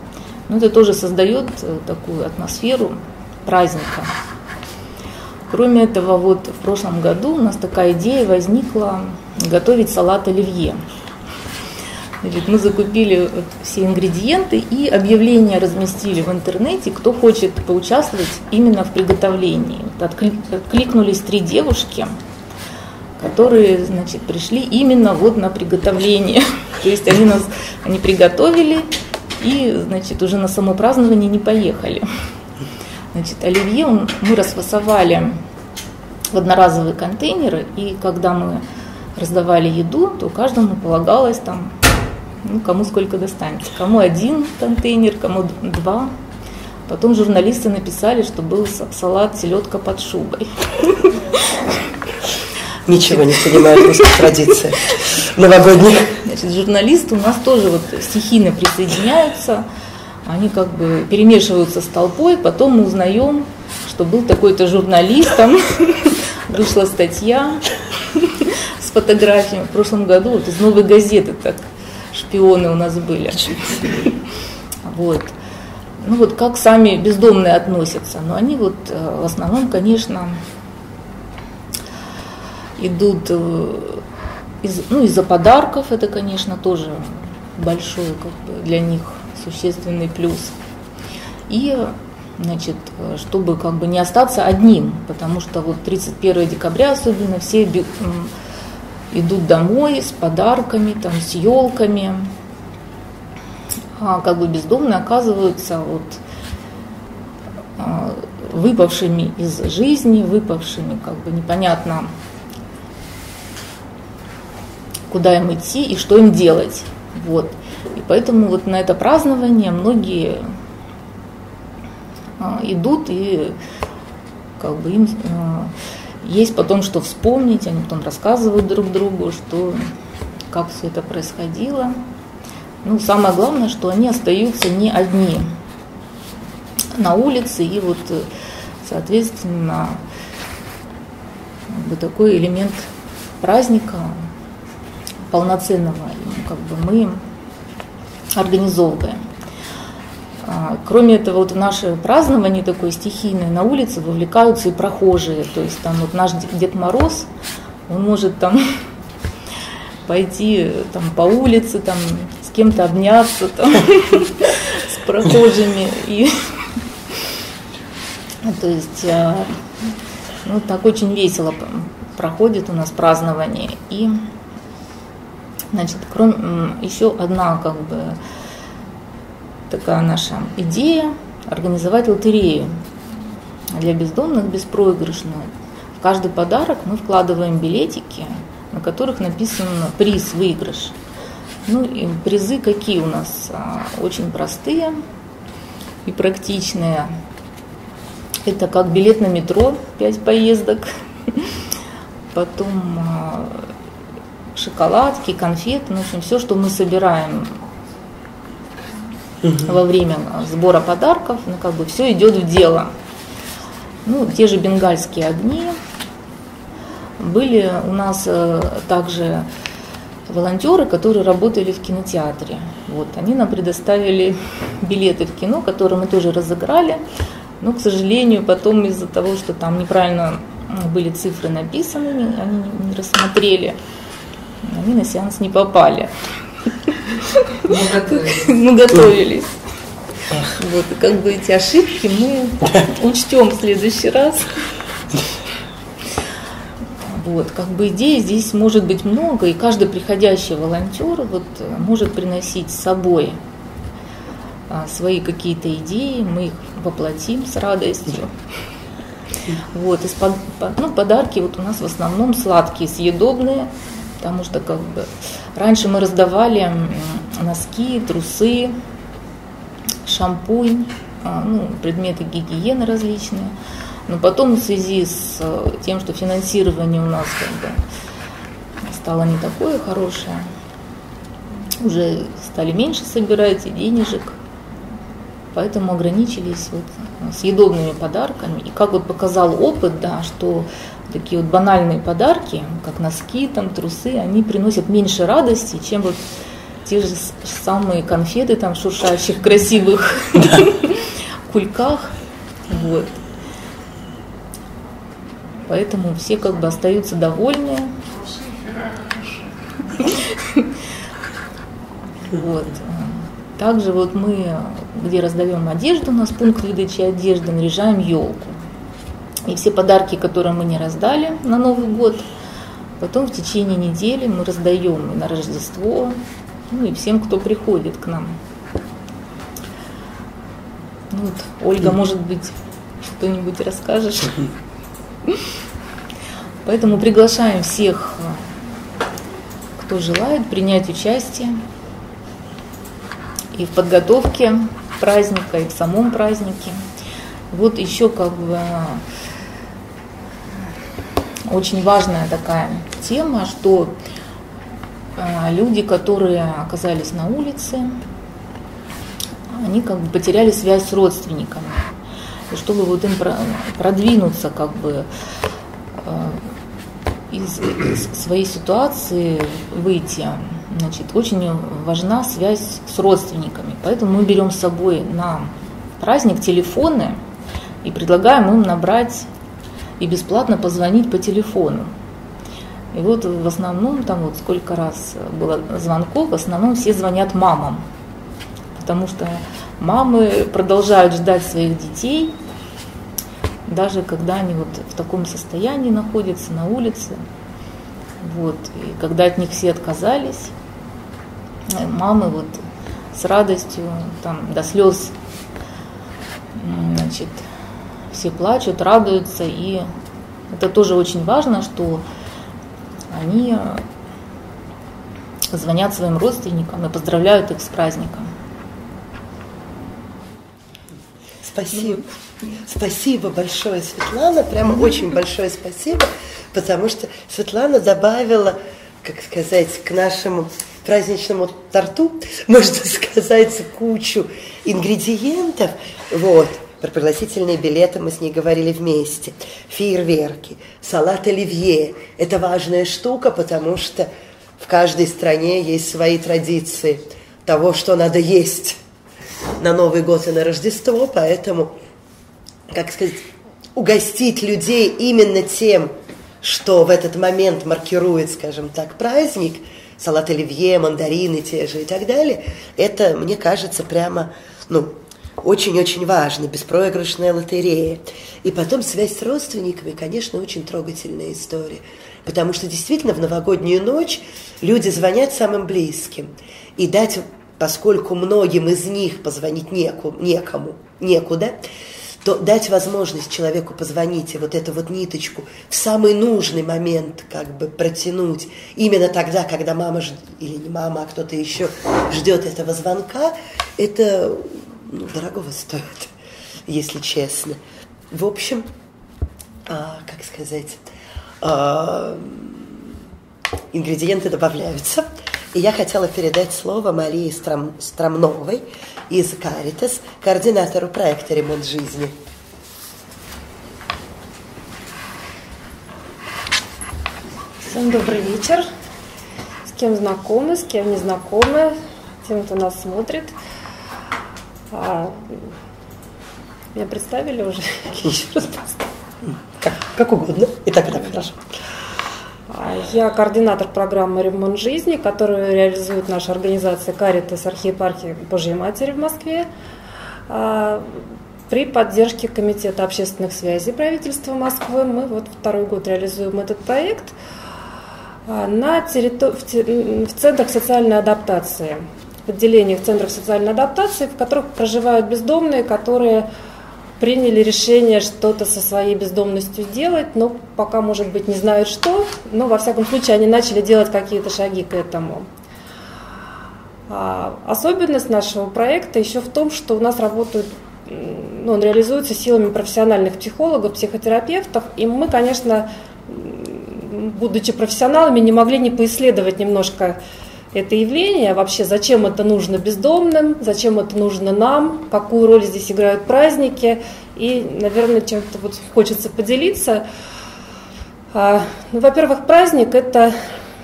Но это тоже создает э, такую атмосферу праздника. Кроме этого, вот в прошлом году у нас такая идея возникла готовить салат оливье. Значит, мы закупили все ингредиенты и объявление разместили в интернете, кто хочет поучаствовать именно в приготовлении. Откликнулись три девушки, которые значит, пришли именно вот на приготовление. (laughs) То есть они нас они приготовили и значит, уже на само празднование не поехали. Значит, оливье он, мы расфасовали в одноразовые контейнеры, и когда мы раздавали еду, то каждому полагалось там, ну, кому сколько достанется. Кому один контейнер, кому два. Потом журналисты написали, что был салат селедка под шубой. Ничего не понимают русских традиций новогодних. Значит, журналисты у нас тоже вот стихийно присоединяются, они как бы перемешиваются с толпой, потом мы узнаем, что был такой-то журналист, там (laughs) вышла статья (laughs) с фотографиями. В прошлом году вот из новой газеты так шпионы у нас были. (laughs) Вот. Ну вот как сами бездомные относятся. Но они вот э, в основном, конечно, идут э, из, ну, из-за подарков, это, конечно, тоже большой как бы, для них существенный плюс. И, значит, чтобы как бы не остаться одним, потому что вот 31 декабря особенно все идут домой с подарками, там, с елками, а как бы бездомные оказываются вот а, выпавшими из жизни, выпавшими как бы непонятно куда им идти и что им делать. Вот. Поэтому вот на это празднование многие а, идут и как бы им а, есть потом что вспомнить, они потом рассказывают друг другу, что как все это происходило. Ну, самое главное, что они остаются не одни на улице, и вот, соответственно, вот такой элемент праздника полноценного как бы мы организовываем. А, кроме этого, вот в наше празднование такое стихийное на улице вовлекаются и прохожие. То есть там вот наш Дед Мороз, он может там (laughs) пойти там, по улице, там, с кем-то обняться (laughs) там, с прохожими. И, (laughs) то есть а, ну, так очень весело проходит у нас празднование. И Значит, кроме, еще одна как бы такая наша идея организовать лотерею для бездомных беспроигрышную. В каждый подарок мы вкладываем билетики, на которых написан приз, выигрыш. Ну и призы какие у нас? А, очень простые и практичные. Это как билет на метро, 5 поездок. (laughs) Потом а, шоколадки, конфеты, ну, в общем, все, что мы собираем во время сбора подарков, ну, как бы все идет в дело. Ну, те же бенгальские огни. Были у нас э, также волонтеры, которые работали в кинотеатре. Вот, они нам предоставили (laughs) билеты в кино, которые мы тоже разыграли. Но, к сожалению, потом из-за того, что там неправильно были цифры написаны, они не рассмотрели они на сеанс не попали. Мы готовились. Вот, и как бы эти ошибки мы учтем в следующий раз. Вот, как бы идей здесь может быть много, и каждый приходящий волонтер вот, может приносить с собой а, свои какие-то идеи, мы их воплотим с радостью. Вот, из под, ну, подарки вот у нас в основном сладкие, съедобные, потому что как бы раньше мы раздавали носки, трусы, шампунь, а, ну, предметы гигиены различные. Но потом в связи с э, тем, что финансирование у нас как бы стало не такое хорошее, уже стали меньше собирать и денежек, поэтому ограничились вот съедобными подарками. И как вот показал опыт, да, что такие вот банальные подарки, как носки, там, трусы, они приносят меньше радости, чем вот те же самые конфеты там шуршащих красивых кульках. Вот. Поэтому все как бы остаются довольны. Вот. Также вот мы, где раздаем одежду, у нас пункт выдачи одежды, наряжаем елку. И все подарки, которые мы не раздали на Новый год, потом в течение недели мы раздаем на Рождество, ну и всем, кто приходит к нам. Ну, вот, Ольга, может быть, что-нибудь расскажешь? Поэтому приглашаем всех, кто желает принять участие и в подготовке праздника, и в самом празднике. Вот еще как бы очень важная такая тема, что а, люди, которые оказались на улице, они как бы потеряли связь с родственниками. И чтобы вот им продвинуться как бы а, из, из своей ситуации выйти, значит, очень важна связь с родственниками. Поэтому мы берем с собой на праздник телефоны и предлагаем им набрать и бесплатно позвонить по телефону. И вот в основном, там вот сколько раз было звонков, в основном все звонят мамам, потому что мамы продолжают ждать своих детей, даже когда они вот в таком состоянии находятся на улице. Вот. И когда от них все отказались, мамы вот с радостью, там, до слез, значит, все плачут, радуются, и это тоже очень важно, что они звонят своим родственникам и поздравляют их с праздником. Спасибо. Спасибо большое, Светлана. Прямо очень большое спасибо, потому что Светлана добавила, как сказать, к нашему праздничному торту, можно (laughs) сказать, кучу ингредиентов. Вот. Про пригласительные билеты мы с ней говорили вместе. Фейерверки, салат оливье. Это важная штука, потому что в каждой стране есть свои традиции того, что надо есть на Новый год и на Рождество, поэтому, как сказать, угостить людей именно тем, что в этот момент маркирует, скажем так, праздник, салат оливье, мандарины те же и так далее, это, мне кажется, прямо, ну, очень-очень важно, беспроигрышная лотерея. И потом связь с родственниками, конечно, очень трогательная история. Потому что действительно в новогоднюю ночь люди звонят самым близким. И дать, поскольку многим из них позвонить неку, некому, некуда, то дать возможность человеку позвонить и вот эту вот ниточку в самый нужный момент как бы протянуть, именно тогда, когда мама жд... или не мама, а кто-то еще ждет этого звонка, это ну, дорогого стоит, если честно. В общем, а, как сказать, а, ингредиенты добавляются. И я хотела передать слово Марии Страм, Стромновой из Каритас, координатору проекта «Ремонт жизни». Всем добрый вечер. С кем знакомы, с кем не знакомы, тем, кто нас смотрит – а, меня представили уже? (laughs) Еще раз как, как угодно. И так, и так, хорошо. А, я координатор программы «Ремонт жизни», которую реализует наша организация «Каритас архиепархии Божьей Матери» в Москве а, при поддержке Комитета общественных связей правительства Москвы. Мы вот второй год реализуем этот проект на территор... в центрах социальной адаптации в отделениях центров социальной адаптации, в которых проживают бездомные, которые приняли решение что-то со своей бездомностью делать, но пока, может быть, не знают что, но, во всяком случае, они начали делать какие-то шаги к этому. А особенность нашего проекта еще в том, что у нас работают, ну, он реализуется силами профессиональных психологов, психотерапевтов, и мы, конечно, будучи профессионалами, не могли не поисследовать немножко это явление, вообще зачем это нужно бездомным, зачем это нужно нам, какую роль здесь играют праздники. И, наверное, чем-то вот хочется поделиться. А, ну, во-первых, праздник это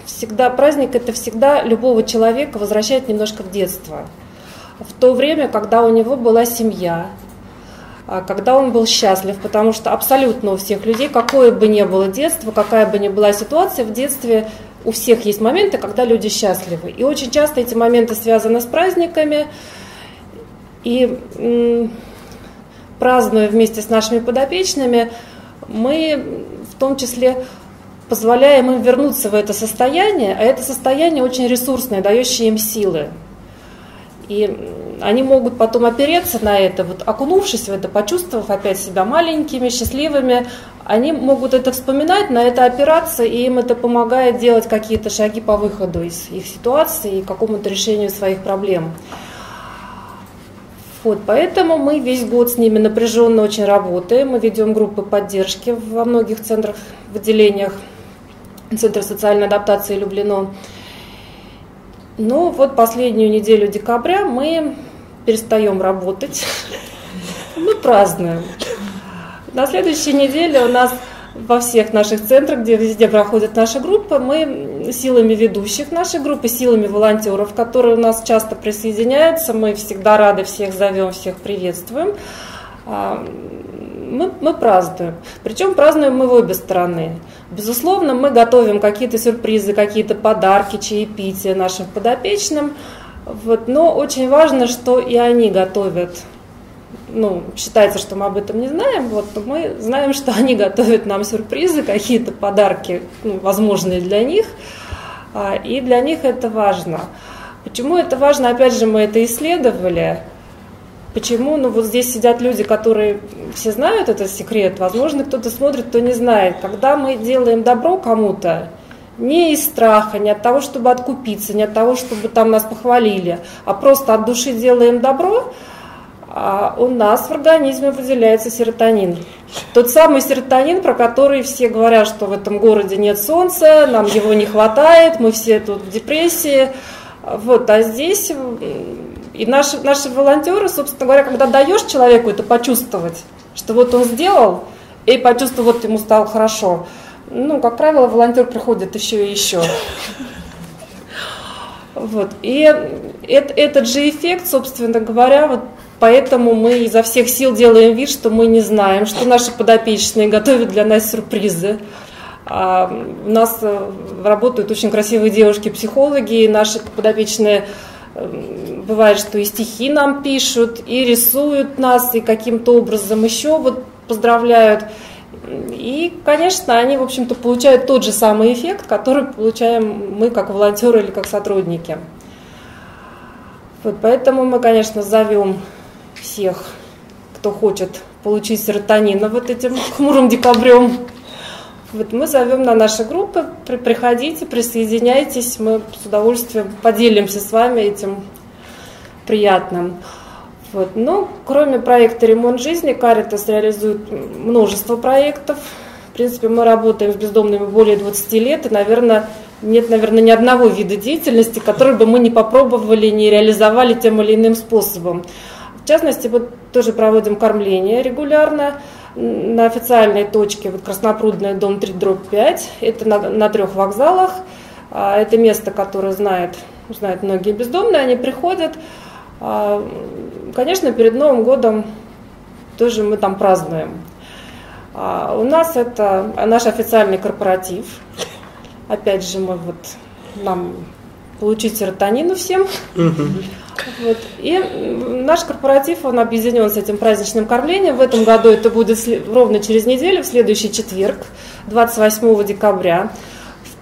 всегда праздник это всегда любого человека возвращает немножко в детство. В то время, когда у него была семья, когда он был счастлив, потому что абсолютно у всех людей, какое бы ни было детство, какая бы ни была ситуация, в детстве у всех есть моменты, когда люди счастливы. И очень часто эти моменты связаны с праздниками. И празднуя вместе с нашими подопечными, мы в том числе позволяем им вернуться в это состояние, а это состояние очень ресурсное, дающее им силы. И они могут потом опереться на это, вот окунувшись в это, почувствовав опять себя маленькими, счастливыми, они могут это вспоминать, на это опираться, и им это помогает делать какие-то шаги по выходу из их ситуации и какому-то решению своих проблем. Вот, поэтому мы весь год с ними напряженно очень работаем. Мы ведем группы поддержки во многих центрах, в отделениях Центра социальной адаптации Люблино. Но вот последнюю неделю декабря мы перестаем работать. Мы празднуем. На следующей неделе у нас во всех наших центрах, где везде проходят наши группы, мы силами ведущих нашей группы, силами волонтеров, которые у нас часто присоединяются, мы всегда рады всех зовем, всех приветствуем. А, мы, мы празднуем. Причем празднуем мы в обе стороны. Безусловно, мы готовим какие-то сюрпризы, какие-то подарки, чаепития нашим подопечным. Вот, но очень важно, что и они готовят. Ну, считается, что мы об этом не знаем, вот, но мы знаем, что (laughs) они готовят нам сюрпризы, какие-то подарки, ну, возможные для них, а, и для них это важно. Почему это важно? Опять же, мы это исследовали. Почему? Ну вот здесь сидят люди, которые все знают этот секрет. Возможно, кто-то смотрит, кто не знает. Когда мы делаем добро кому-то, не из страха, не от того, чтобы откупиться, не от того, чтобы там нас похвалили, а просто от души делаем добро, а у нас в организме выделяется серотонин. Тот самый серотонин, про который все говорят, что в этом городе нет солнца, нам его не хватает, мы все тут в депрессии. Вот, а здесь и наши, наши волонтеры, собственно говоря, когда даешь человеку это почувствовать, что вот он сделал, и почувствовал, вот ему стало хорошо, ну, как правило, волонтер приходит еще и еще. Вот. И это, этот же эффект, собственно говоря, вот поэтому мы изо всех сил делаем вид, что мы не знаем, что наши подопечные готовят для нас сюрпризы. А у нас э, работают очень красивые девушки-психологи, наши подопечные бывает, что и стихи нам пишут, и рисуют нас, и каким-то образом еще вот поздравляют. И, конечно, они, в общем-то, получают тот же самый эффект, который получаем мы как волонтеры или как сотрудники. Вот поэтому мы, конечно, зовем всех, кто хочет получить серотонина вот этим (laughs) хмурым декабрем, вот мы зовем на наши группы, приходите, присоединяйтесь, мы с удовольствием поделимся с вами этим приятным. Вот. Но кроме проекта «Ремонт жизни» Каритас реализует множество проектов. В принципе, мы работаем с бездомными более 20 лет, и, наверное, нет, наверное, ни одного вида деятельности, который бы мы не попробовали, не реализовали тем или иным способом. В частности, вот тоже проводим кормление регулярно на официальной точке, вот Краснопрудная, дом 3, дробь 5, это на, на трех вокзалах, а, это место, которое знает, знают многие бездомные, они приходят, а, конечно, перед Новым годом тоже мы там празднуем. А, у нас это наш официальный корпоратив, опять же, мы вот, нам получить серотонину всем, вот. И наш корпоратив, он объединен с этим праздничным кормлением. В этом году это будет ровно через неделю, в следующий четверг, 28 декабря.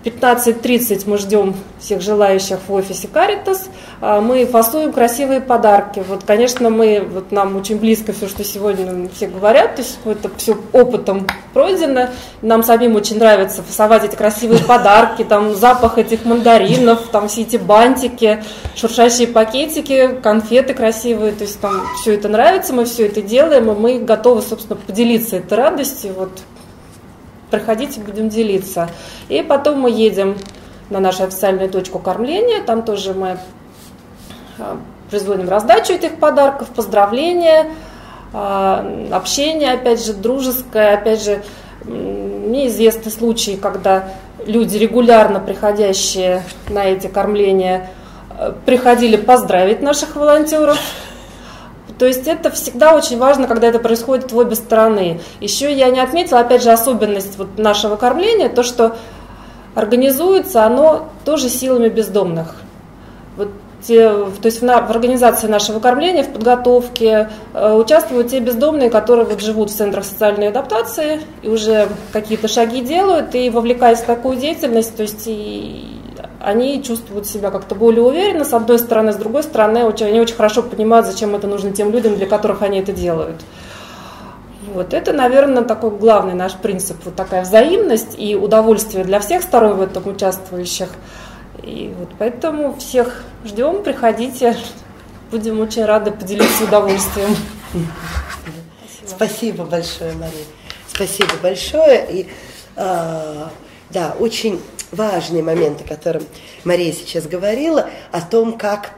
15.30 мы ждем всех желающих в офисе Caritas. А, мы фасуем красивые подарки. Вот, конечно, мы, вот нам очень близко все, что сегодня все говорят, то есть это все опытом пройдено. Нам самим очень нравится фасовать эти красивые (laughs) подарки, там запах этих мандаринов, там все эти бантики, шуршащие пакетики, конфеты красивые, то есть там все это нравится, мы все это делаем, и мы готовы, собственно, поделиться этой радостью. Вот приходите, будем делиться. И потом мы едем на нашу официальную точку кормления, там тоже мы а, производим раздачу этих подарков, поздравления, а, общение, опять же, дружеское, опять же, мне известны случаи, когда люди, регулярно приходящие на эти кормления, э, приходили поздравить наших волонтеров. То есть это всегда очень важно, когда это происходит в обе стороны. Еще я не отметила, опять же, особенность вот нашего кормления, то, что организуется оно тоже силами бездомных. Вот те, то есть в, на, в организации нашего кормления, в подготовке э, участвуют те бездомные, которые вот живут в центрах социальной адаптации и уже какие-то шаги делают, и вовлекаясь в такую деятельность, то есть и они чувствуют себя как-то более уверенно, с одной стороны, с другой стороны, они очень хорошо понимают, зачем это нужно тем людям, для которых они это делают. Вот это, наверное, такой главный наш принцип, вот такая взаимность и удовольствие для всех сторон в этом участвующих. И вот поэтому всех ждем, приходите, будем очень рады поделиться удовольствием. Спасибо, Спасибо большое, Мария. Спасибо большое. И э, да, очень важный момент, о котором Мария сейчас говорила, о том, как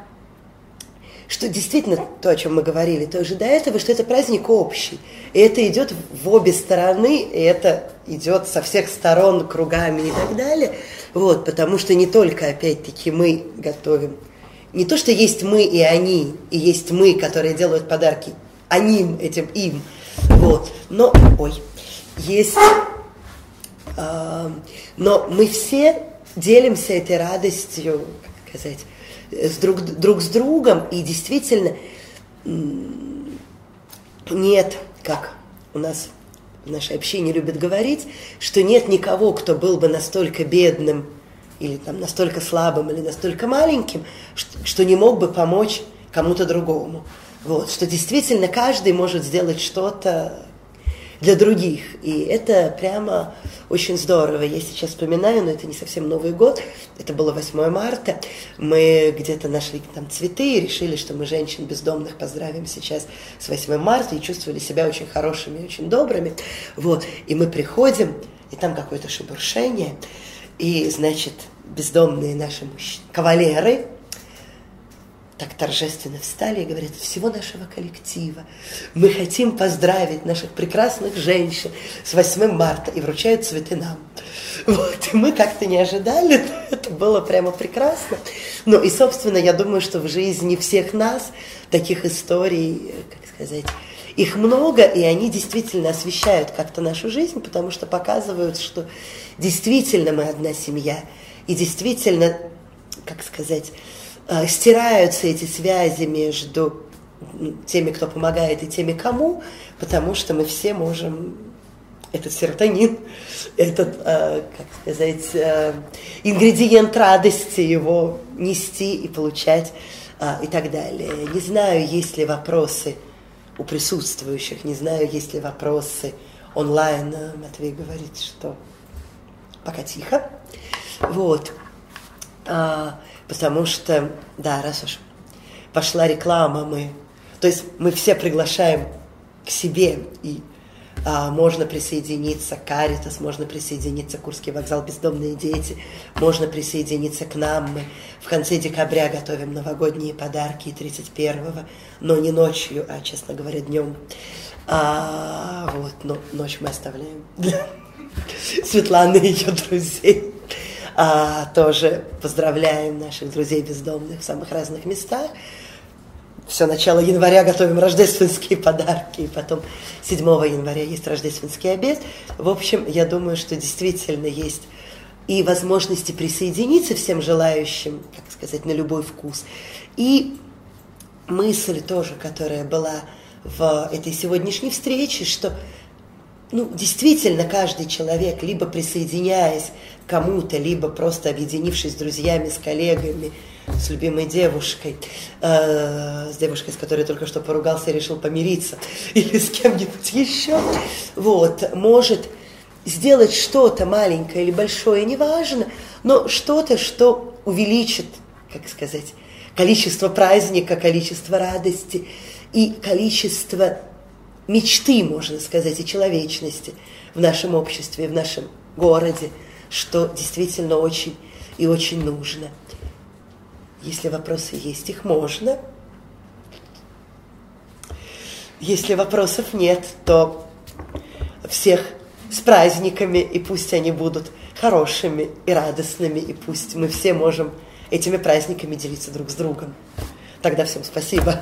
что действительно то, о чем мы говорили тоже до этого, что это праздник общий. И это идет в обе стороны, и это идет со всех сторон, кругами и так далее. Вот, потому что не только, опять-таки, мы готовим. Не то, что есть мы и они, и есть мы, которые делают подарки они этим им. Вот. Но, ой, есть... Но мы все делимся этой радостью, как сказать, с друг, друг с другом, и действительно нет, как у нас в нашей общине любят говорить, что нет никого, кто был бы настолько бедным, или там настолько слабым, или настолько маленьким, что, что не мог бы помочь кому-то другому. Вот, что действительно каждый может сделать что-то для других. И это прямо очень здорово. Я сейчас вспоминаю, но это не совсем Новый год, это было 8 марта. Мы где-то нашли там цветы и решили, что мы женщин бездомных поздравим сейчас с 8 марта и чувствовали себя очень хорошими, очень добрыми. Вот. И мы приходим, и там какое-то шебуршение, и, значит, бездомные наши мужчины, кавалеры, так торжественно встали и говорят, всего нашего коллектива мы хотим поздравить наших прекрасных женщин с 8 марта и вручают цветы нам. Вот, и мы как-то не ожидали, это было прямо прекрасно. Ну и, собственно, я думаю, что в жизни всех нас таких историй, как сказать, их много, и они действительно освещают как-то нашу жизнь, потому что показывают, что действительно мы одна семья, и действительно, как сказать, стираются эти связи между теми, кто помогает, и теми, кому, потому что мы все можем этот серотонин, (laughs) этот, э, как сказать, э, ингредиент радости его нести и получать и так далее. Не знаю, есть ли вопросы у присутствующих, не знаю, есть ли вопросы онлайн. Матвей говорит, что пока тихо. Вот. Потому что, да, раз уж пошла реклама, мы, то есть мы все приглашаем к себе, и а, можно присоединиться к Каритас, можно присоединиться к Курский вокзал «Бездомные дети», можно присоединиться к нам. Мы в конце декабря готовим новогодние подарки 31-го, но не ночью, а, честно говоря, днем. А, вот, но ночь мы оставляем для (laughs) Светланы и ее друзей. А, тоже поздравляем наших друзей бездомных в самых разных местах. Все начало января готовим рождественские подарки, и потом 7 января есть рождественский обед. В общем, я думаю, что действительно есть и возможности присоединиться всем желающим, как сказать, на любой вкус. И мысль тоже, которая была в этой сегодняшней встрече, что ну, действительно каждый человек, либо присоединяясь кому-то, либо просто объединившись с друзьями, с коллегами, с любимой девушкой, э, с девушкой, с которой только что поругался и решил помириться, (laughs) или с кем-нибудь еще, вот, может сделать что-то маленькое или большое, неважно, но что-то, что увеличит, как сказать, количество праздника, количество радости и количество мечты, можно сказать, и человечности в нашем обществе, в нашем городе, что действительно очень и очень нужно. Если вопросы есть, их можно. Если вопросов нет, то всех с праздниками, и пусть они будут хорошими и радостными, и пусть мы все можем этими праздниками делиться друг с другом. Тогда всем спасибо.